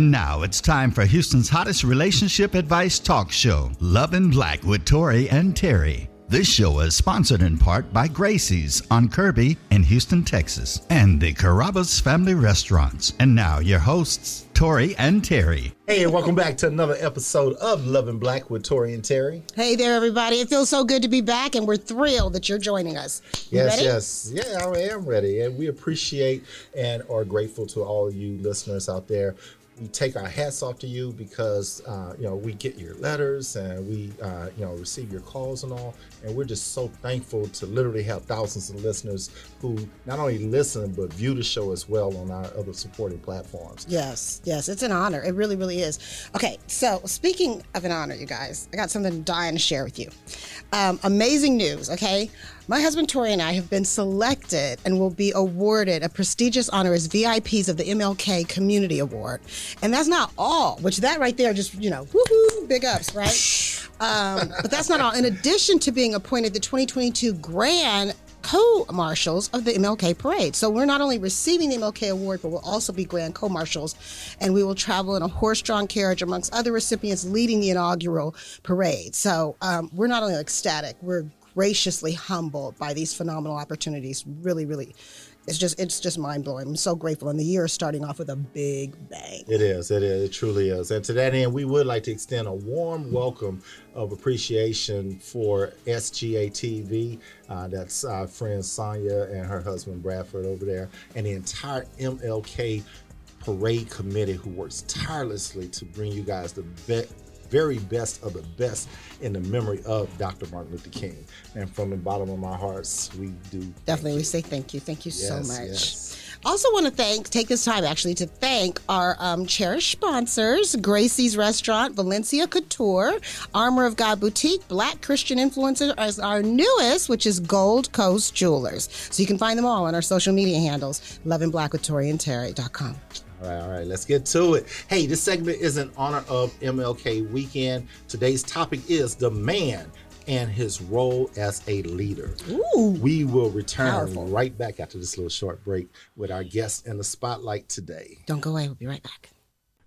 And now it's time for Houston's hottest relationship advice talk show, Love in Black with Tory and Teri. This show is sponsored in part by Gracie's on Kirby in Houston, Texas, and the Carrabba's Family Restaurants. And now your hosts, Tory and Teri. Hey, and welcome back to another episode of Love in Black with Tory and Teri. Hey there, everybody. It feels so good to be back, and we're thrilled that you're joining us. You Yes, ready? yes. Yeah, I am ready. And we appreciate and are grateful to all you listeners out there. We take our hats off to you because uh, you know we get your letters and we uh, you know receive your calls and all, and we're just so thankful to literally have thousands of listeners who not only listen but view the show as well on our other supporting platforms. Yes, yes. It's an honor. It really, really is. Okay, so speaking of an honor, you guys, I got something dying to share with you. Um, amazing news, okay? My husband Tory and I have been selected and will be awarded a prestigious honor as VIPs of the MLK Community Award. And that's not all, which that right there just, you know, woohoo, big ups, right? Um, but that's not all. In addition to being appointed the 2022 Grand co-marshals of the MLK parade. So we're not only receiving the MLK award, but we'll also be grand co-marshals, and we will travel in a horse-drawn carriage amongst other recipients leading the inaugural parade. So um, we're not only ecstatic, we're graciously humbled by these phenomenal opportunities. Really, really, it's just it's just mind blowing. I'm so grateful, and the year is starting off with a big bang. It is. It is. It truly is. And to that end, we would like to extend a warm welcome of appreciation for SGA TV. Uh, that's our friend Sonia and her husband Bradford over there, and the entire MLK Parade Committee who works tirelessly to bring you guys the be- very best of the best in the memory of Dr. Martin Luther King. And from the bottom of my hearts, we do Definitely, we say thank you, thank you so much. yes. Also, want to thank take this time actually to thank our um, cherished sponsors: Gracie's Restaurant, Valencia Couture, Armor of God Boutique, Black Christian Influencer as our newest, which is Gold Coast Jewelers. So you can find them all on our social media handles: Love and Black with Tory and Teri.com. All right, all right, let's get to it. Hey, this segment is in honor of MLK weekend. Today's topic is the man and his role as a leader. Ooh, We will return Powerful. right back after this little short break with our guest in the spotlight today. don't go away. We'll be right back.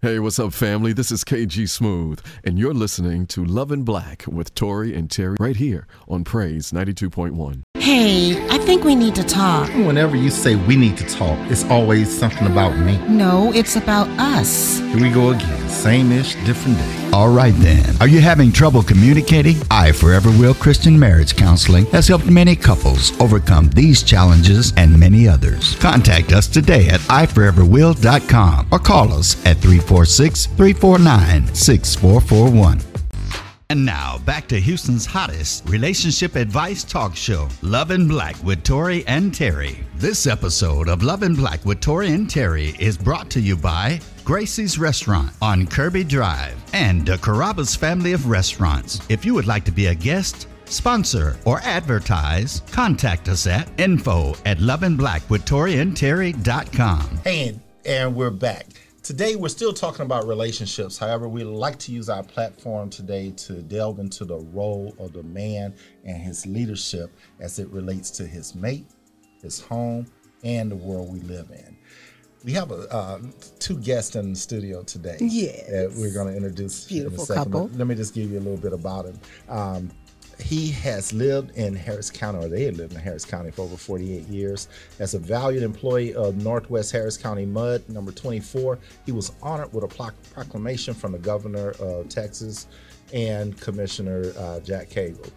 Hey, what's up, family? This is KG Smooth, and you're listening to Love in Black with Tory and Teri right here on Praise 92.1. Hey, I think we need to talk. Whenever you say we need to talk, it's always something about me. No, it's about us. Here we go again. Same ish, different day. All right then. Are you having trouble communicating? I Forever Will Christian Marriage Counseling has helped many couples overcome these challenges and many others. Contact us today at iforeverwill.com or call us at 346 349 6441. And now back to Houston's hottest relationship advice talk show, Love in Black with Tory and Teri. This episode of Love in Black with Tory and Teri is brought to you by Gracie's Restaurant on Kirby Drive and the Carrabba's family of restaurants. If you would like to be a guest, sponsor, or advertise, contact us at info at loveandblackwithtoriandterry.com. And and we're back. Today we're still talking about relationships. However, we like to use our platform today to delve into the role of the man and his leadership as it relates to his mate, his home, and the world we live in. We have a, uh, two guests in the studio today. Yes. that we're going to introduce in Beautiful a second. couple. Let me just give you a little bit about him. Um, he has lived in Harris County, or they had lived in Harris County for over 48 years. As a valued employee of Northwest Harris County MUD, number 24, he was honored with a proclamation from the governor of Texas and Commissioner uh, Jack Cagle.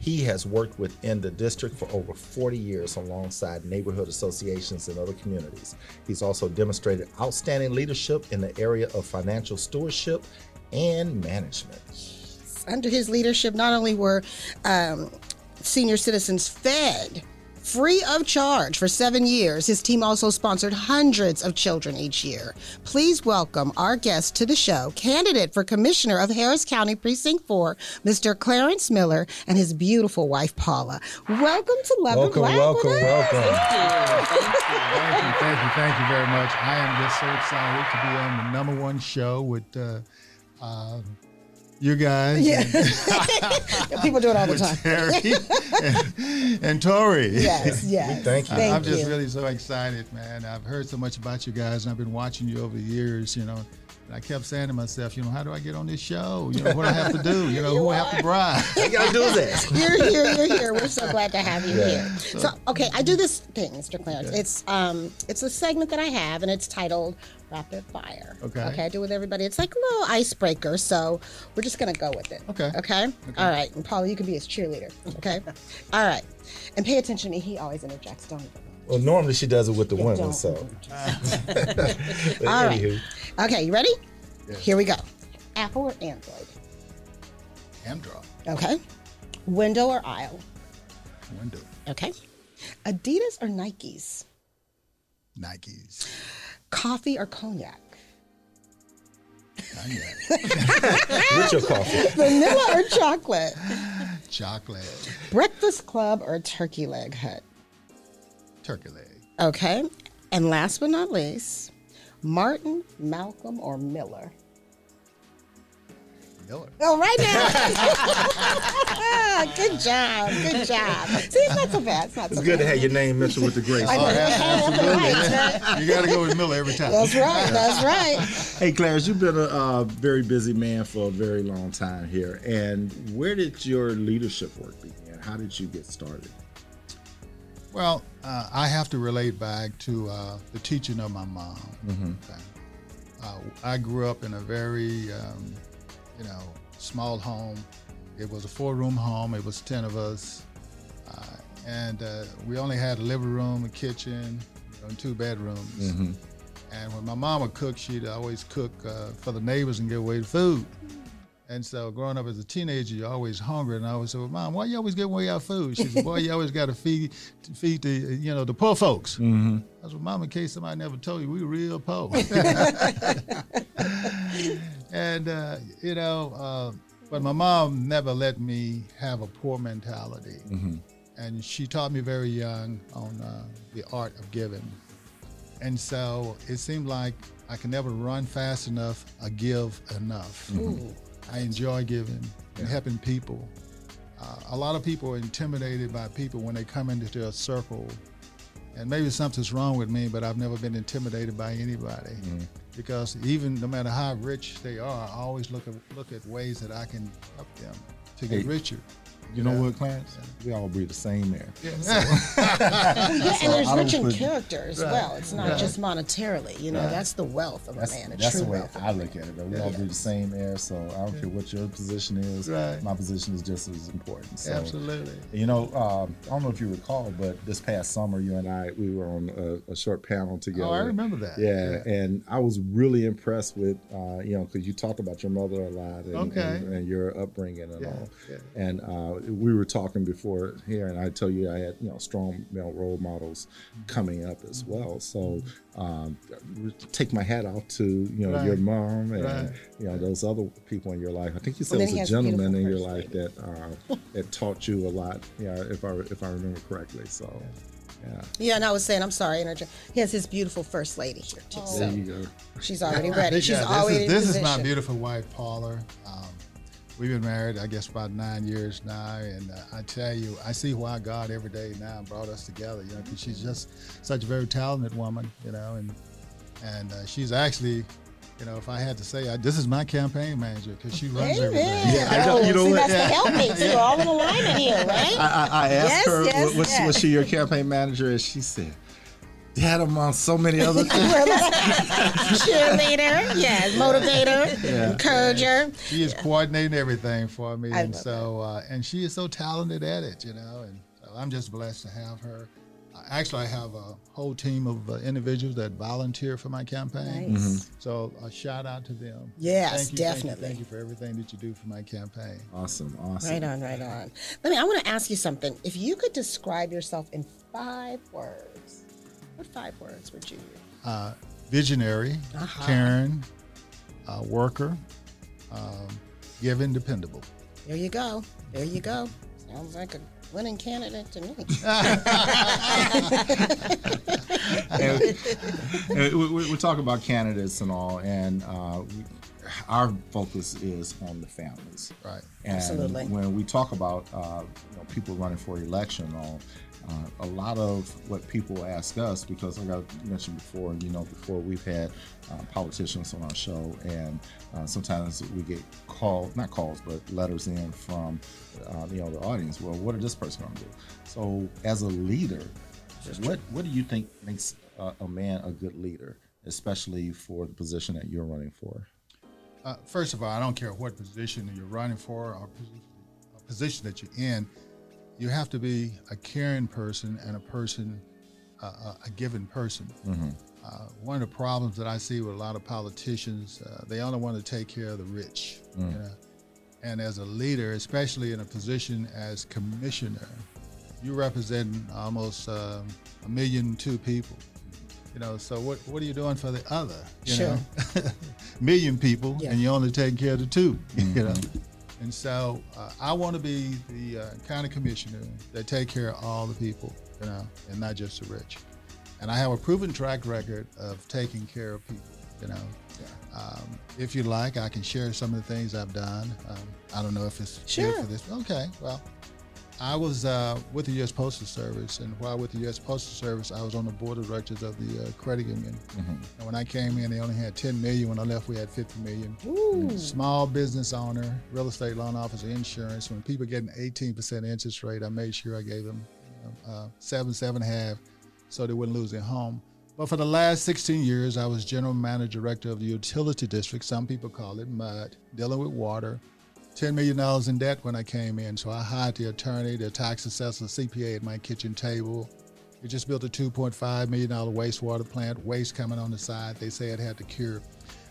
He has worked within the district for over 40 years alongside neighborhood associations and other communities. He's also demonstrated outstanding leadership in the area of financial stewardship and management. Under his leadership, not only were um, senior citizens fed free of charge for seven years, his team also sponsored hundreds of children each year. Please welcome our guest to the show, candidate for Commissioner of Harris County Precinct 4, Mr. Clarence Miller, and his beautiful wife, Paula. Welcome to Love Welcome, and Black welcome, with us. welcome. Thank you, thank you, thank you very much. I am just so excited to be on the number one show with uh, uh, you guys. Yeah. and- People do it all the time. Teri and, and Tory. Yes, yes. Thank you. Thank I'm just really so excited, man. I've heard so much about you guys, and I've been watching you over the years. You know, And I kept saying to myself, you know, how do I get on this show? You know, what do I have to do? You know, who I have to bribe? I gotta do this. You're here. You're here. We're so glad to have you here. So, okay, I do this thing, Mr. Clarence. It's um, it's a segment that I have, and it's titled Rapid Fire. Okay. Okay, I do with everybody. It's like a little icebreaker, so we're just gonna go with it. Okay. Okay. All right. And Paula, you can be his cheerleader. Okay. All right. And pay attention to me. He always interjects. Don't. Well, normally she does it with the women, don't. so. But All right. anywho. Okay. You ready? Here we go. Apple or Android? Android. Okay. Window or aisle? Window. Okay. Adidas or Nikes? Nikes. Coffee or cognac? Cognac. With your coffee. Vanilla or chocolate? Chocolate. Breakfast Club or Turkey Leg Hut? Turkey leg. Okay. And last but not least, Martin, Malcolm, or Miller? Miller. Oh, right now. good job. Good job. See, it's not so bad. It's not so It's good to have your name mentioned with the grace. I know. absolutely. Right. You got to go with Miller every time. That's right. That's right. Hey, Clarence, you've been a uh, very busy man for a very long time here. And where did your leadership work begin? How did you get started? Well, uh, I have to relate back to uh, the teaching of my mom. Okay. Uh, I grew up in a very, um, you know, small home. It was a four-room home. It was ten of us, uh, and uh, we only had a living room, a kitchen, and two bedrooms. And when my mom would cook, she'd always cook uh, for the neighbors and give away the food. And so growing up as a teenager, you're always hungry. And I always said, well, Mom, why you always give away our food? She said, boy, you always got to feed to feed the, you know, the poor folks. Mm-hmm. I said, Mom, in case somebody never told you, we real poor. and, uh, you know, uh, but my mom never let me have a poor mentality. And she taught me very young on uh, the art of giving. And so it seemed like I could never run fast enough or give enough. I enjoy giving and helping people. Uh, a lot of people are intimidated by people when they come into their circle. And maybe something's wrong with me, but I've never been intimidated by anybody. Because even no matter how rich they are, I always look at, look at ways that I can help them to get Hey. richer. You know what, Clarence? We all breathe the same air. Yeah, and there's I don't rich in put- character as well. It's not just monetarily. You know, that's the wealth of a That's, man. A that's true the way wealth. of look man. at it. Though. We all breathe the same air, so I don't care what your position is. Right. My position is just as important. So, Absolutely. You know, um, I don't know if you recall, but this past summer, you and I, we were on a, a short panel together. Oh, I remember that. Yeah, and I was really impressed with, uh, you know, because you talked about your mother a lot and, Okay. and, and your upbringing and Yeah, all. yeah. And uh, we were talking before here, and I tell you, I had, you know, strong male role models coming up as Mm-hmm. well. So um, take my hat off to, you know, your mom and, Right. you know, those other people in your life. I think you said Well, it was a has a gentleman in your life that uh, that taught you a lot. Yeah, if I if I remember correctly. So, yeah, Yeah, and I was saying, I'm sorry, interject. He has his beautiful first lady here too. there So you go. she's already ready. She's Yeah, this already is, this is my beautiful wife, Paula. Um, we've been married, I guess, about nine years now, and uh, I tell you, I see why God every day now brought us together. You know, because she's just such a very talented woman. You know, and and uh, she's actually. You know, if I had to say, I, this is my campaign manager because she runs Amen. everything. Yeah, I know- you know see, what? that's the help me too. All in alignment here, right? I, I, I asked Yes, her, yes, was, yes. was she your campaign manager? And she said, Dad, I'm on so many other things. Cheerleader, yes, motivator, encourager. She is coordinating everything for me, I and so uh, and she is so talented at it, you know. And so I'm just blessed to have her. Uh, Actually, I have a whole team of uh, individuals that volunteer for my campaign. Nice. So a shout out to them. Yes, Thank you, thank you, definitely. Thank you, for everything that you do for my campaign. Awesome, awesome. Right on, right on. Let me. I want to ask you something. If you could describe yourself in five words, what five words would you use? Uh, visionary, Uh-huh. caring, uh, worker, um, giving, dependable. There you go. There you go. Sounds like a winning candidate to me. and, and we, we, we talk about candidates and all, and uh, we, our focus is on the families. Right. And Absolutely. when we talk about uh, you know, people running for election, on uh, a lot of what people ask us, because like I mentioned before, you know, before we've had uh, politicians on our show, and uh, sometimes we get called, not calls, but letters in from, uh, you know, the audience. Well, what is this person going to do? So, as a leader, what what do you think makes uh, a man a good leader, especially for the position that you're running for? Uh, first of all, I don't care what position you're running for or position, a position that you're in. You have to be a caring person and a person, uh, a given person. Uh, one of the problems that I see with a lot of politicians, uh, they only want to take care of the rich. You know? And as a leader, especially in a position as commissioner, you represent almost um, a million two people. You know, so what what are you doing for the other? You Sure. know, million people, Yeah. and you're only taking care of the 2 You know, and so uh, I want to be the uh, kind of commissioner that take care of all the people, you know, and not just the rich. And I have a proven track record of taking care of people. You know, um, if you like, I can share some of the things I've done. Um, I don't know if it's Sure. good for this. Okay, well, I was uh, with the U.S. Postal Service, and while with the U.S. Postal Service, I was on the board of directors of the uh, credit union. And when I came in, they only had 10 million. When I left, we had 50 million. Small business owner, real estate loan officer, insurance. When people get an 18% interest rate, I made sure I gave them you know, uh, seven, seven and a half, so they wouldn't lose their home. But for the last 16 years, I was general manager director of the utility district. Some people call it MUD, dealing with water. $10 million in debt when I came in. So I hired the attorney, the tax assessor, CPA at my kitchen table. We just built a $2.5 million wastewater plant, waste coming on the side. They say it had to cure.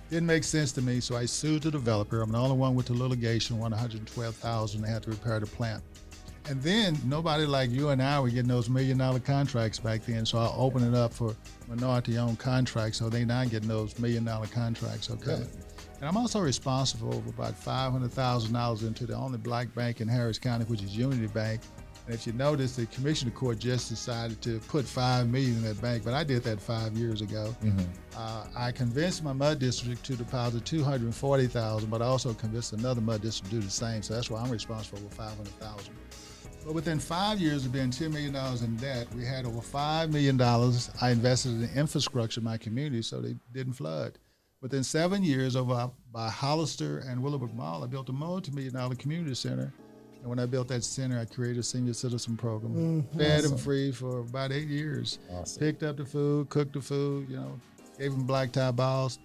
Didn't make sense to me, so I sued the developer. I'm the only one with the litigation, won 112000 They had to repair the plant. And then nobody like you and I were getting those million dollar contracts back then. So I opened it up for minority owned contracts. So they not getting those million dollar contracts. Okay. And I'm also responsible for about $500,000 into the only black bank in Harris County, which is Unity Bank. And if you notice, the commissioner court just decided to put five million in that bank, but I did that five years ago. Uh, I convinced my mud district to deposit 240,000, but I also convinced another mud district to do the same. So that's why I'm responsible for 500,000. But within five years of being $10 million in debt, we had over $5 million I invested in infrastructure in my community so they didn't flood. Within seven years, over uh, by Hollister and Willowbrook Mall, I built a multi-million dollar community center. And when I built that center, I created a senior citizen program, mm-hmm. fed them free for about eight years. Awesome. Picked up the food, cooked the food, you know, gave them black tie balls.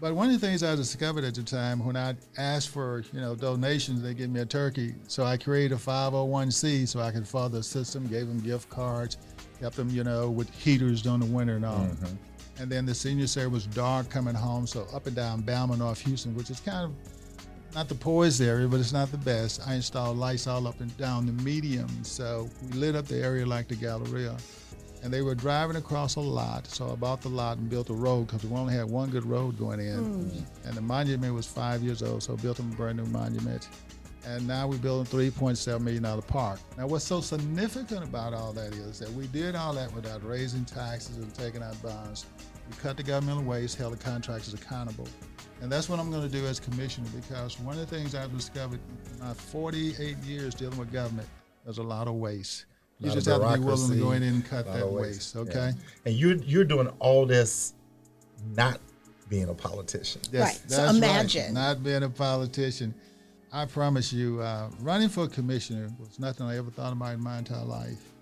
But one of the things I discovered at the time when I asked for, you know, donations, they gave me a turkey. So I created a 501c so I could further the system, gave them gift cards, helped them, you know, with heaters during the winter and all. Mm-hmm. And then the senior was dark coming home, so up and down Bammel, North Houston, which is kind of not the poorest area, but it's not the best. I installed lights all up and down the medium, so we lit up the area like the Galleria. And they were driving across a lot, so I bought the lot and built a road because we only had one good road going in. Hmm. And the monument was five years old, so I built them a brand new monument. And now we're building $3.7 million park. Now, what's so significant about all that is that we did all that without raising taxes and taking out bonds. We cut the governmental waste, held the contractors accountable. And that's what I'm going to do as commissioner because one of the things I've discovered in my 48 years dealing with government, there's a lot of waste. You just have to be willing to go in and cut that of waste, Yeah. okay? And you're you're doing all this not being a politician. Right. So that's imagine. not being a politician. I promise you, uh, running for commissioner was nothing I ever thought about in my entire life.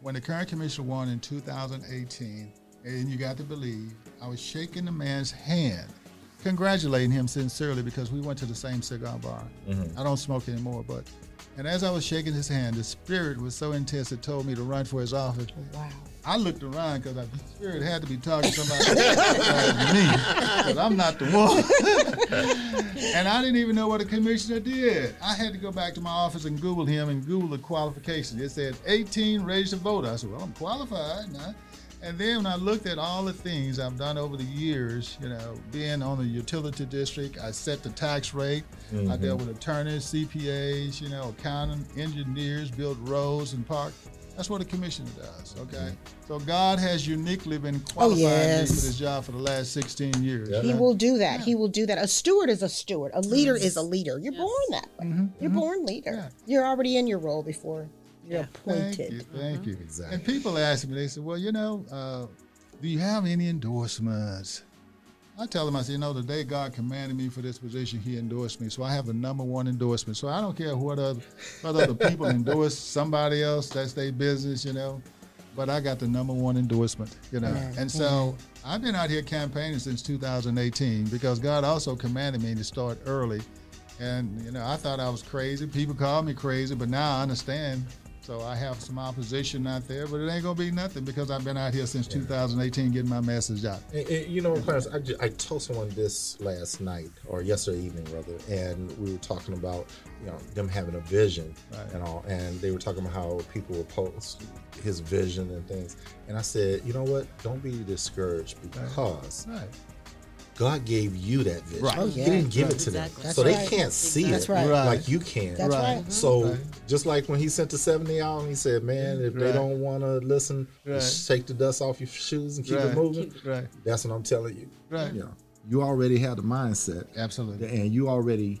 When the current commissioner won in 2018, and you got to believe, I was shaking the man's hand, congratulating him sincerely because we went to the same cigar bar. I don't smoke anymore, but. And as I was shaking his hand, the spirit was so intense it told me to run for his office. Wow. I looked around because the spirit had to be talking to somebody me, because I'm not the one. and I didn't even know what a commissioner did. I had to go back to my office and Google him and Google the qualifications. It said 18 ready to vote. I said, well, I'm qualified. And then when I looked at all the things I've done over the years, you know, being on the utility district, I set the tax rate. I mm-hmm. dealt with attorneys, CPAs, you know, accounting, engineers, built roads and parks. That's what a commissioner does. Okay. Mm-hmm. So God has uniquely been Oh, qualifying me yes. for this job for the last 16 years. Yeah. He will do that. He will do that. A steward is a steward. A leader mm-hmm. is a leader. You're born that way. Mm-hmm. You're born leader. Yeah. You're already in your role before you're Yeah. appointed. Thank you. Uh-huh. Thank you. Exactly. And people ask me, they say, well, you know, uh, do you have any endorsements? I tell them, I say, you know, the day God commanded me for this position, He endorsed me. So I have the number one endorsement. So I don't care what other, what other people endorse somebody else, that's their business, you know. But I got the number one endorsement, you know. And so I've been out here campaigning since 2018 because God also commanded me to start early. And, you know, I thought I was crazy. People called me crazy, but now I understand. So I have some opposition out there, but it ain't gonna be nothing because I've been out here since 2018 getting my message out. And- and, you know, Clarence, I, I told someone this last night or yesterday evening rather, and we were talking about you know them having a vision Right. and all, and they were talking about how people will post his vision and things, and I said, you know what? Don't be discouraged because Right. God gave you that vision. Right. Oh, He didn't give Right. it to them, Exactly. so That's they can't see That's it right. Right. like you can. That's Right. right. So Right. just like when he sent the seventy out, and he said, "Man, if they don't want to listen, Right. just shake the dust off your shoes and keep Right. it moving." Right. That's what I'm telling you. Right. You know, you already have the mindset, Absolutely. and you already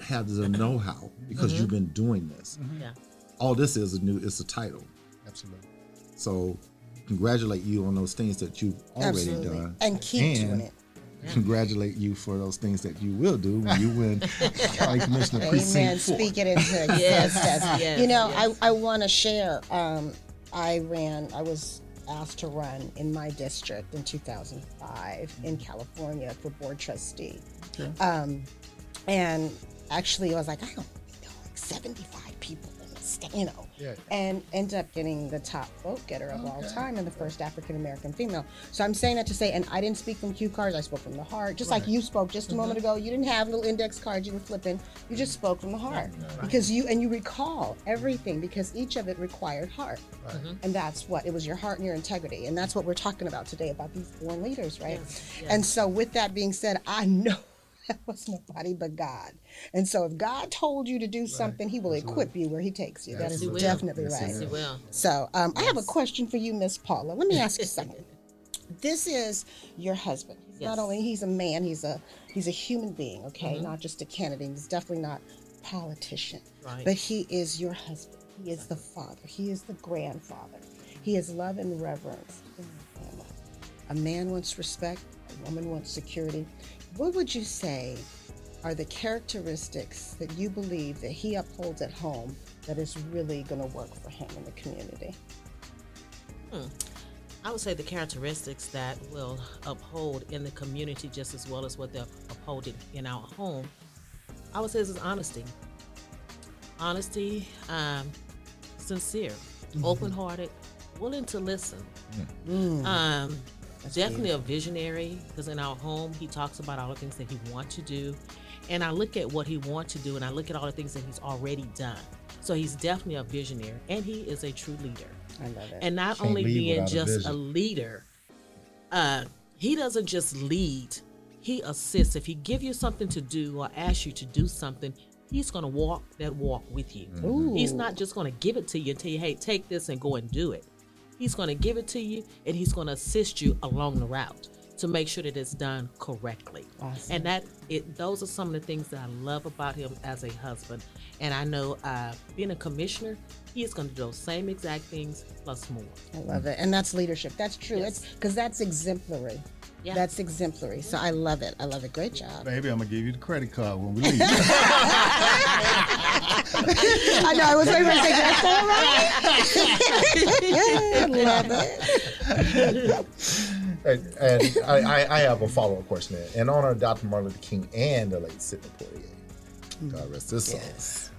have the know-how because you've mm-hmm. been doing this. Mm-hmm. Yeah. All this is a new. It's a title. Absolutely. So, congratulate you on those things that you've already Absolutely. done, And keep doing it. Congratulate you for those things that you will do when you win County Commissioner Amen. Precinct Four. Speak it into existence. yes, You know, yes. I, I want to share. Um, I ran, I was asked to run in my district in 2005 in California for board trustee. Um, and actually, I was like, I don't know, like 75 people in you know. Yeah. And end up getting the top vote getter of all time and the first African American female. So I'm saying that to say, and I didn't speak from cue cards, I spoke from the heart. Just like you spoke just a moment mm-hmm. ago. You didn't have little index cards you were flipping. You just spoke from the heart. Because you, and you recall everything because each of it required heart. Mm-hmm. And that's what, it was your heart and your integrity. And that's what we're talking about today about these born leaders, right? Yes, And so with that being said, I know that was nobody but God. And so if God told you to do something, he will equip you where he takes you. That is He will. definitely Yes, right. He will. So um, I have a question for you, Miss Paula. Let me ask you something. This is your husband. He's Yes. Not only he's a man, he's a he's a human being. Okay, Mm-hmm. not just a candidate. He's definitely not a politician. Right. But he is your husband. He is the father. He is the grandfather. He is love and reverence in the family. A man wants respect. A woman wants security. What would you say are the characteristics that you believe that he upholds at home that is really going to work for him in the community? I would say the characteristics that will uphold in the community just as well as what they're upholding in our home. I would say this is honesty. Honesty, um, sincere, open-hearted, willing to listen. Um, definitely a visionary because in our home he talks about all the things that he wants to do, and I look at what he wants to do, and I look at all the things that he's already done. So he's definitely a visionary, and he is a true leader. I love it. and not Can't only being without a just a, leader uh he doesn't just lead he assists. If he give you something to do or ask you to do something he's going to walk that walk with you. He's not just going to give it to you and tell you hey take this and go and do it he's going to give it to you and he's going to assist you along the route to make sure that it's done correctly Awesome. and that it those are some of the things that i love about him as a husband and i know uh, being a commissioner he is going to do those same exact things plus more I love it. And that's leadership. That's true. Yes. It's because that's exemplary. Yeah. That's exemplary. So I love it. I love it. Great job. Baby, I'm gonna give you the credit card when we leave. I know. I was waiting for you to say, that's all right. I love it. And, and I, I, I have a follow up question. There. In honor of Dr. Martin Luther King and the late Sidney Poitier, God rest his soul.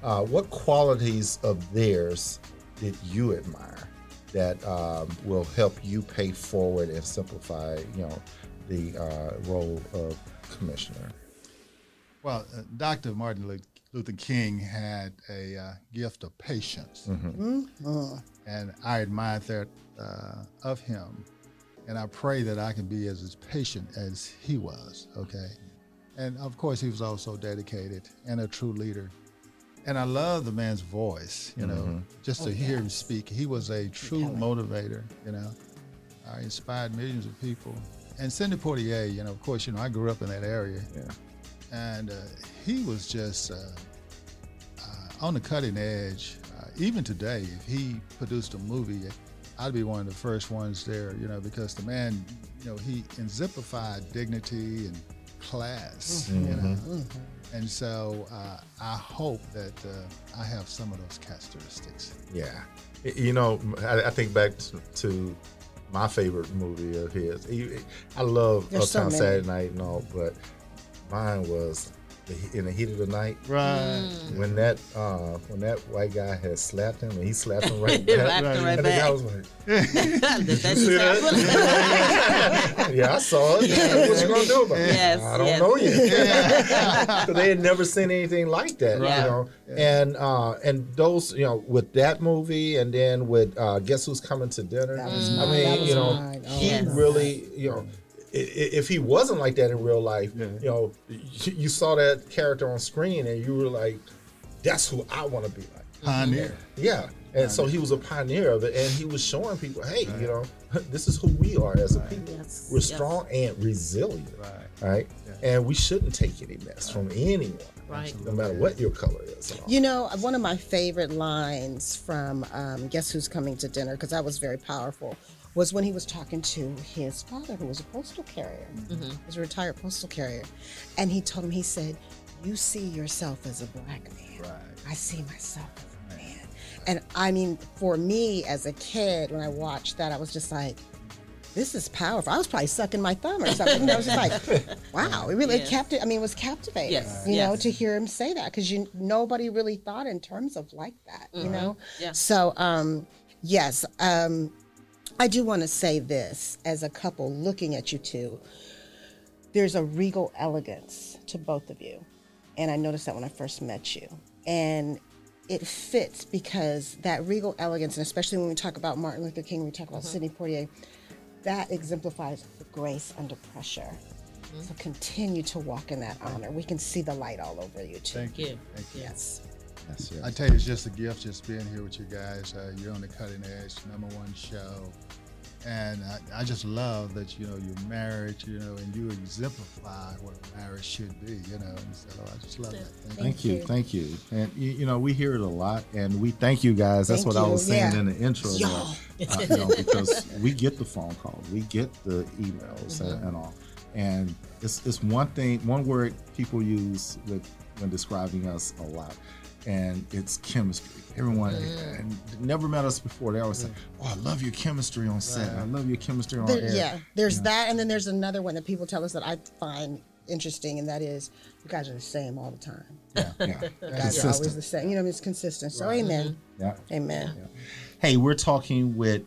Uh, what qualities of theirs did you admire that um, will help you pay forward and simplify, you know, the uh, role of commissioner? well, uh, Dr. Martin Luther King had a uh, gift of patience, and I admired that uh, of him. And I pray that I can be as, as patient as he was. Okay, and of course he was also dedicated and a true leader. and I love the man's voice. You know, Mm-hmm. just Oh, to hear him speak, he was a true motivator. You know, uh, inspired millions of people. And Sidney Poitier, you know, of course, you know, I grew up in that area, Yeah. and uh, he was just uh, uh, on the cutting edge. Uh, even today, if he produced a movie, I'd be one of the first ones there. You know, because the man, you know, he exemplified dignity and class. You know, and so uh, I hope that uh, I have some of those characteristics. Yeah, you know, I, I think back to, to my favorite movie of his. He- I love There's Uptown many. Saturday Night and all, but mine was the, in the heat of the night Right. when that uh, when that white guy had slapped him and he slapped him right back. slapped him right and the guy was like, Did that See just "Yeah, I saw it. What you gonna do about it? Yes, I don't yes. know yet." 'Cause they had never seen anything like that, Right. you know. And uh, and those, you know, with that movie, and then with uh, Guess Who's Coming to Dinner. That was I mean, That was you know, mine. Oh, he Yes. really, you know. I- i- If he wasn't like that in real life, you know, you you saw that character on screen and you were like, "That's who I want to be like." Pioneer. Yeah. And so he was a pioneer of it, and he was showing people, hey, you know, this is who we are as a people. Yes, We're yes. strong and resilient, Right. right? And we shouldn't take any mess from anyone, Right. no matter what your color is. You know, one of my favorite lines from um, Guess Who's Coming to Dinner, because that was very powerful, was when he was talking to his father, who was a postal carrier. Mm-hmm. He was a retired postal carrier. And he told him, he said, You see yourself as a black man. Right. I see myself as a man. And I mean, for me as a kid, when I watched that, I was just like, this is powerful. I was probably sucking my thumb or something. I was just like, wow, it really Yes. kept it. I mean, it was captivating. Yes, You know, to hear him say that because you nobody really thought in terms of like that. You know. Yeah. So, um, yes, um, I do want to say this as a couple looking at you two. There's a regal elegance to both of you, and I noticed that when I first met you, and it fits because that regal elegance, and especially when we talk about Martin Luther King, we talk about mm-hmm. Sidney Poitier, that exemplifies the grace under pressure. Mm-hmm. So continue to walk in that honor. We can see the light all over you too. Thank you. you. Thank you. Yes. That's it. I tell you, it's just a gift just being here with you guys. Uh, you're on the cutting edge, number one show. And I, I just love that, you know, you're married, you know, and you exemplify what marriage should be, you know. And so I just love that. Thank you. Thank you, thank you. And you, you know, we hear it a lot, and we thank you guys. That's Thank what I was saying yeah. in the intro. that, Y'all. uh, you know, because we get the phone calls, we get the emails, and, and all. And it's it's one thing, one word people use with when describing us a lot, and it's chemistry. Everyone mm. and never met us before. They always say, "Oh, I love your chemistry on set. I love your chemistry on There- air." yeah, there's that, and then there's another one that people tell us that I find interesting, and that is you guys are the same all the time. yeah, yeah. You guys are always the same. You know, it's consistent. So, amen. Yeah. Amen. Hey, we're talking with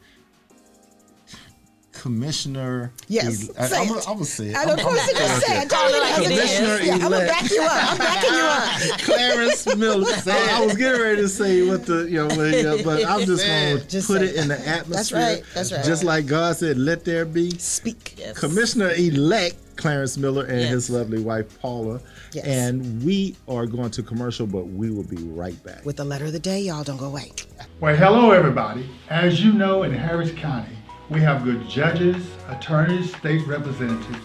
Commissioner. Yes, I, say I'm it. gonna- I'm gonna say it. I I'm- know, I'm Chris, gonna say say it. it. Tell me like it is. Commissioner Yeah, I'm gonna elect. back you up. I'm backing you up. Clarence Miller. Say, I was getting ready to say what the you know, what, uh, but I'm just gonna Just put say it in the atmosphere. That's right, that's right. Just like God said, "Let there be." Speak. Yes. Commissioner elect Clarence Miller and Yes. his lovely wife Paula. Yes. And we are going to commercial, but we will be right back. With the letter of the day, y'all don't go away. Well, hello, everybody. As you know, in Harris County, we have good judges, attorneys, state representatives.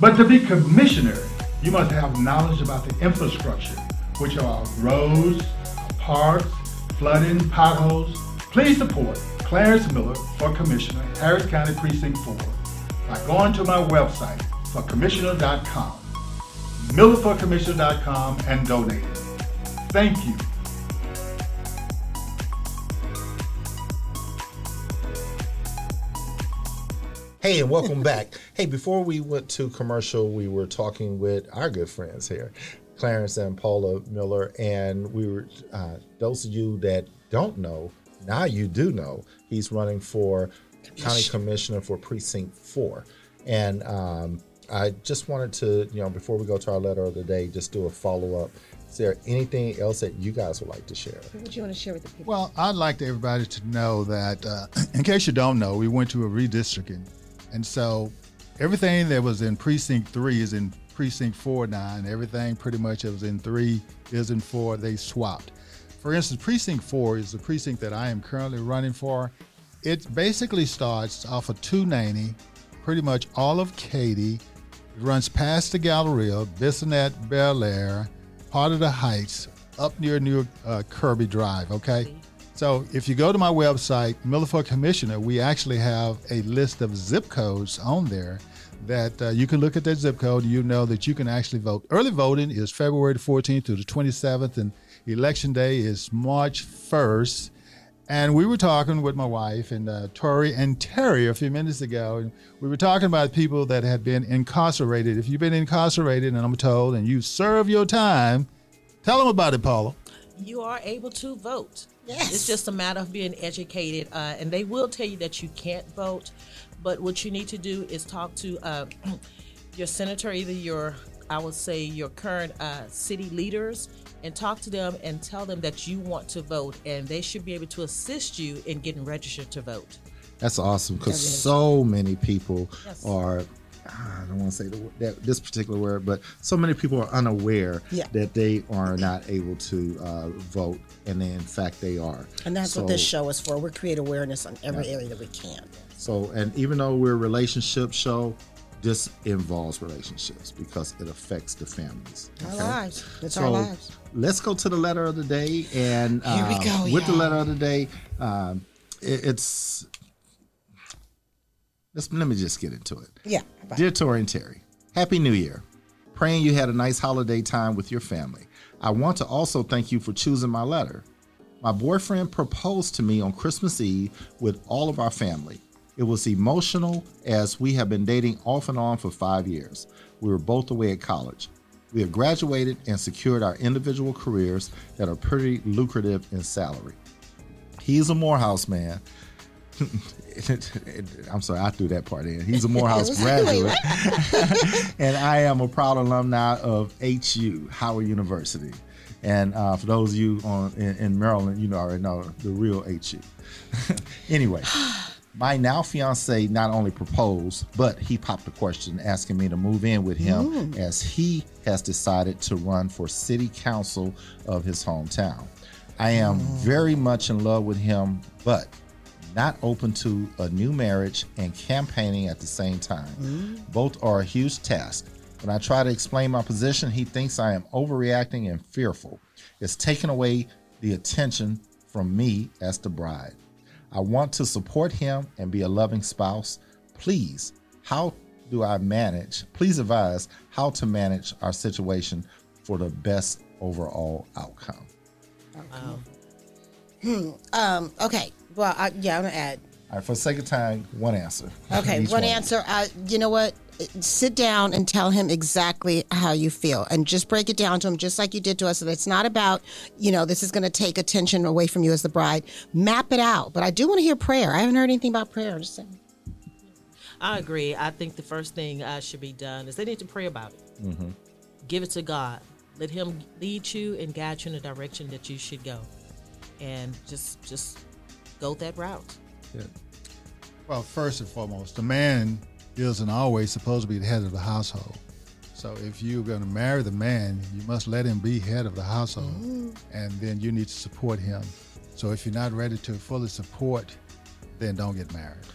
But to be commissioner, you must have knowledge about the infrastructure, which are roads, parks, flooding, potholes. Please support Clarence Miller for Commissioner, Harris County Precinct 4, by going to my website, forcommissioner.com, millerforcommissioner.com, and donating. Thank you. Hey, and welcome back. Hey, before we went to commercial, we were talking with our good friends here, Clarence and Paula Miller, and we were. Uh, those of you that don't know, now you do know. He's running for county commissioner for precinct four, and um, I just wanted to, you know, before we go to our letter of the day, just do a follow up. Is there anything else that you guys would like to share? What would you want to share with the people? Well, I'd like everybody to know that, uh, in case you don't know, we went to a redistricting. And so everything that was in precinct three is in precinct four now, and everything pretty much that was in three is in four. They swapped. For instance, precinct four is the precinct that I am currently running for. It basically starts off of 290, pretty much all of Katy. It runs past the Galleria, Bissonnet, Bel Air, part of the Heights, up near New uh, Kirby Drive. Okay. So if you go to my website, Miller Commissioner, we actually have a list of zip codes on there that uh, you can look at that zip code. You know that you can actually vote. Early voting is February the 14th to the 27th, and election day is March 1st. And we were talking with my wife and uh, Tory and Teri a few minutes ago, and we were talking about people that had been incarcerated. If you've been incarcerated, and I'm told, and you serve your time, tell them about it, Paula. You are able to vote. Yes. It's just a matter of being educated, uh, and they will tell you that you can't vote. But what you need to do is talk to uh, your senator, either your, I would say, your current uh, city leaders, and talk to them and tell them that you want to vote, and they should be able to assist you in getting registered to vote. That's awesome because so many people Yes. are. I don't want to say the, that, this particular word, but so many people are unaware Yeah. that they are not able to uh, vote, and in fact they are. And that's So- what this show is for. We create awareness on every area that we can. So, and even though we're a relationship show, this involves relationships because it affects the families. Our lives. It's so our lives. let's go to the letter of the day, and Here we uh, go, with the letter of the day, um, it, it's. Let's, let me just get into it. Yeah. bye. Dear Tory and Teri, Happy New Year. Praying you had a nice holiday time with your family. I want to also thank you for choosing my letter. My boyfriend proposed to me on Christmas Eve with all of our family. It was emotional as we have been dating off and on for five years. We were both away at college. We have graduated and secured our individual careers that are pretty lucrative in salary. He's a Morehouse man. I'm sorry, I threw that part in. He's a Morehouse graduate. and I am a proud alumni of HU, Howard University. And uh, for those of you on in, in Maryland, you know already know the real HU. anyway, my now fiance not only proposed, but he popped a question asking me to move in with him as he has decided to run for city council of his hometown. I am very much in love with him, but not open to a new marriage and campaigning at the same time. Both are a huge task. When I try to explain my position, he thinks I am overreacting and fearful. It's taken away the attention from me as the bride. I want to support him and be a loving spouse. Please, how do I manage? Please advise how to manage our situation for the best overall outcome. Um, okay. Well, I, yeah, I'm gonna add. All right, for the sake of time, one answer. Okay, Each one answer. Uh, you know what? Sit down and tell him exactly how you feel, and just break it down to him, just like you did to us. And it's not about, you know, this is going to take attention away from you as the bride. Map it out. But I do want to hear prayer. I haven't heard anything about prayer. Just saying. I agree. I think the first thing uh, should be done is they need to pray about it. Mm-hmm. Give it to God. Let Him lead you and guide you in the direction that you should go, and just just go that route. Well, first and foremost, the man isn't always supposed to be the head of the household. So if you're going to marry the man, you must let him be head of the household, mm-hmm. and then you need to support him. So if you're not ready to fully support, then don't get married.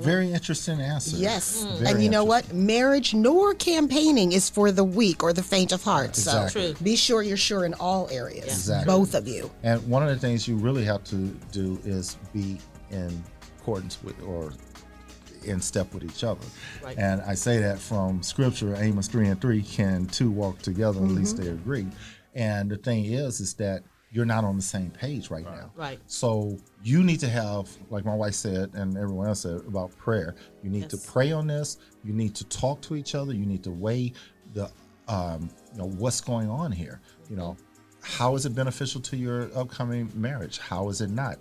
Very interesting answer. Yes. Very and you know what? Marriage nor campaigning is for the weak or the faint of heart. Exactly. So be sure you're sure in all areas. Exactly. Both of you. And one of the things you really have to do is be in accordance with or in step with each other. Right. And I say that from scripture, Amos 3 and 3, can two walk together at least mm-hmm. they agree. And the thing is, is that you're not on the same page right now. Right. So you need to have, like my wife said, and everyone else said about prayer. You need to pray on this. You need to talk to each other. You need to weigh the, um, you know, what's going on here. You know, how is it beneficial to your upcoming marriage? How is it not?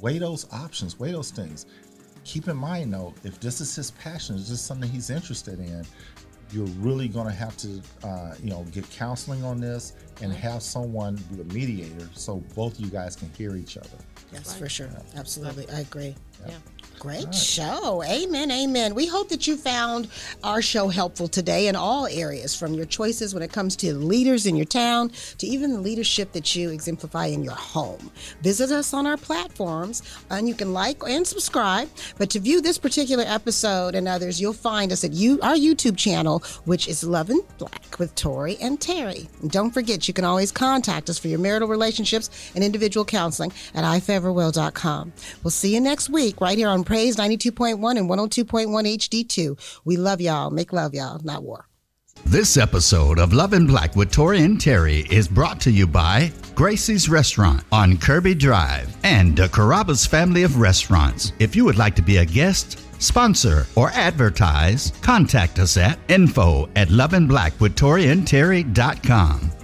Weigh those options. Weigh those things. Keep in mind, though, if this is his passion, is this something he's interested in? You're really going to have to, uh, you know, get counseling on this and have someone be a mediator so both of you guys can hear each other. Yes, for sure. Absolutely. I agree. Yeah, Great show. Amen. Amen. We hope that you found our show helpful today in all areas, from your choices when it comes to leaders in your town to even the leadership that you exemplify in your home. Visit us on our platforms and you can like and subscribe. But to view this particular episode and others, you'll find us at you, our YouTube channel, which is Love in Black with Tory and Teri. And don't forget, you can always contact us for your marital relationships and individual counseling at iforeverwill.com. We'll see you next week right here on Praise 92.1 and 102.1 HD2. We love y'all. Make love, y'all, not war. This episode of Love in Black with Tory and Teri is brought to you by Gracie's Restaurant on Kirby Drive and the Carrabba's family of restaurants. If you would like to be a guest, sponsor, or advertise, contact us at info at loveandblackwithtoriandterry.com.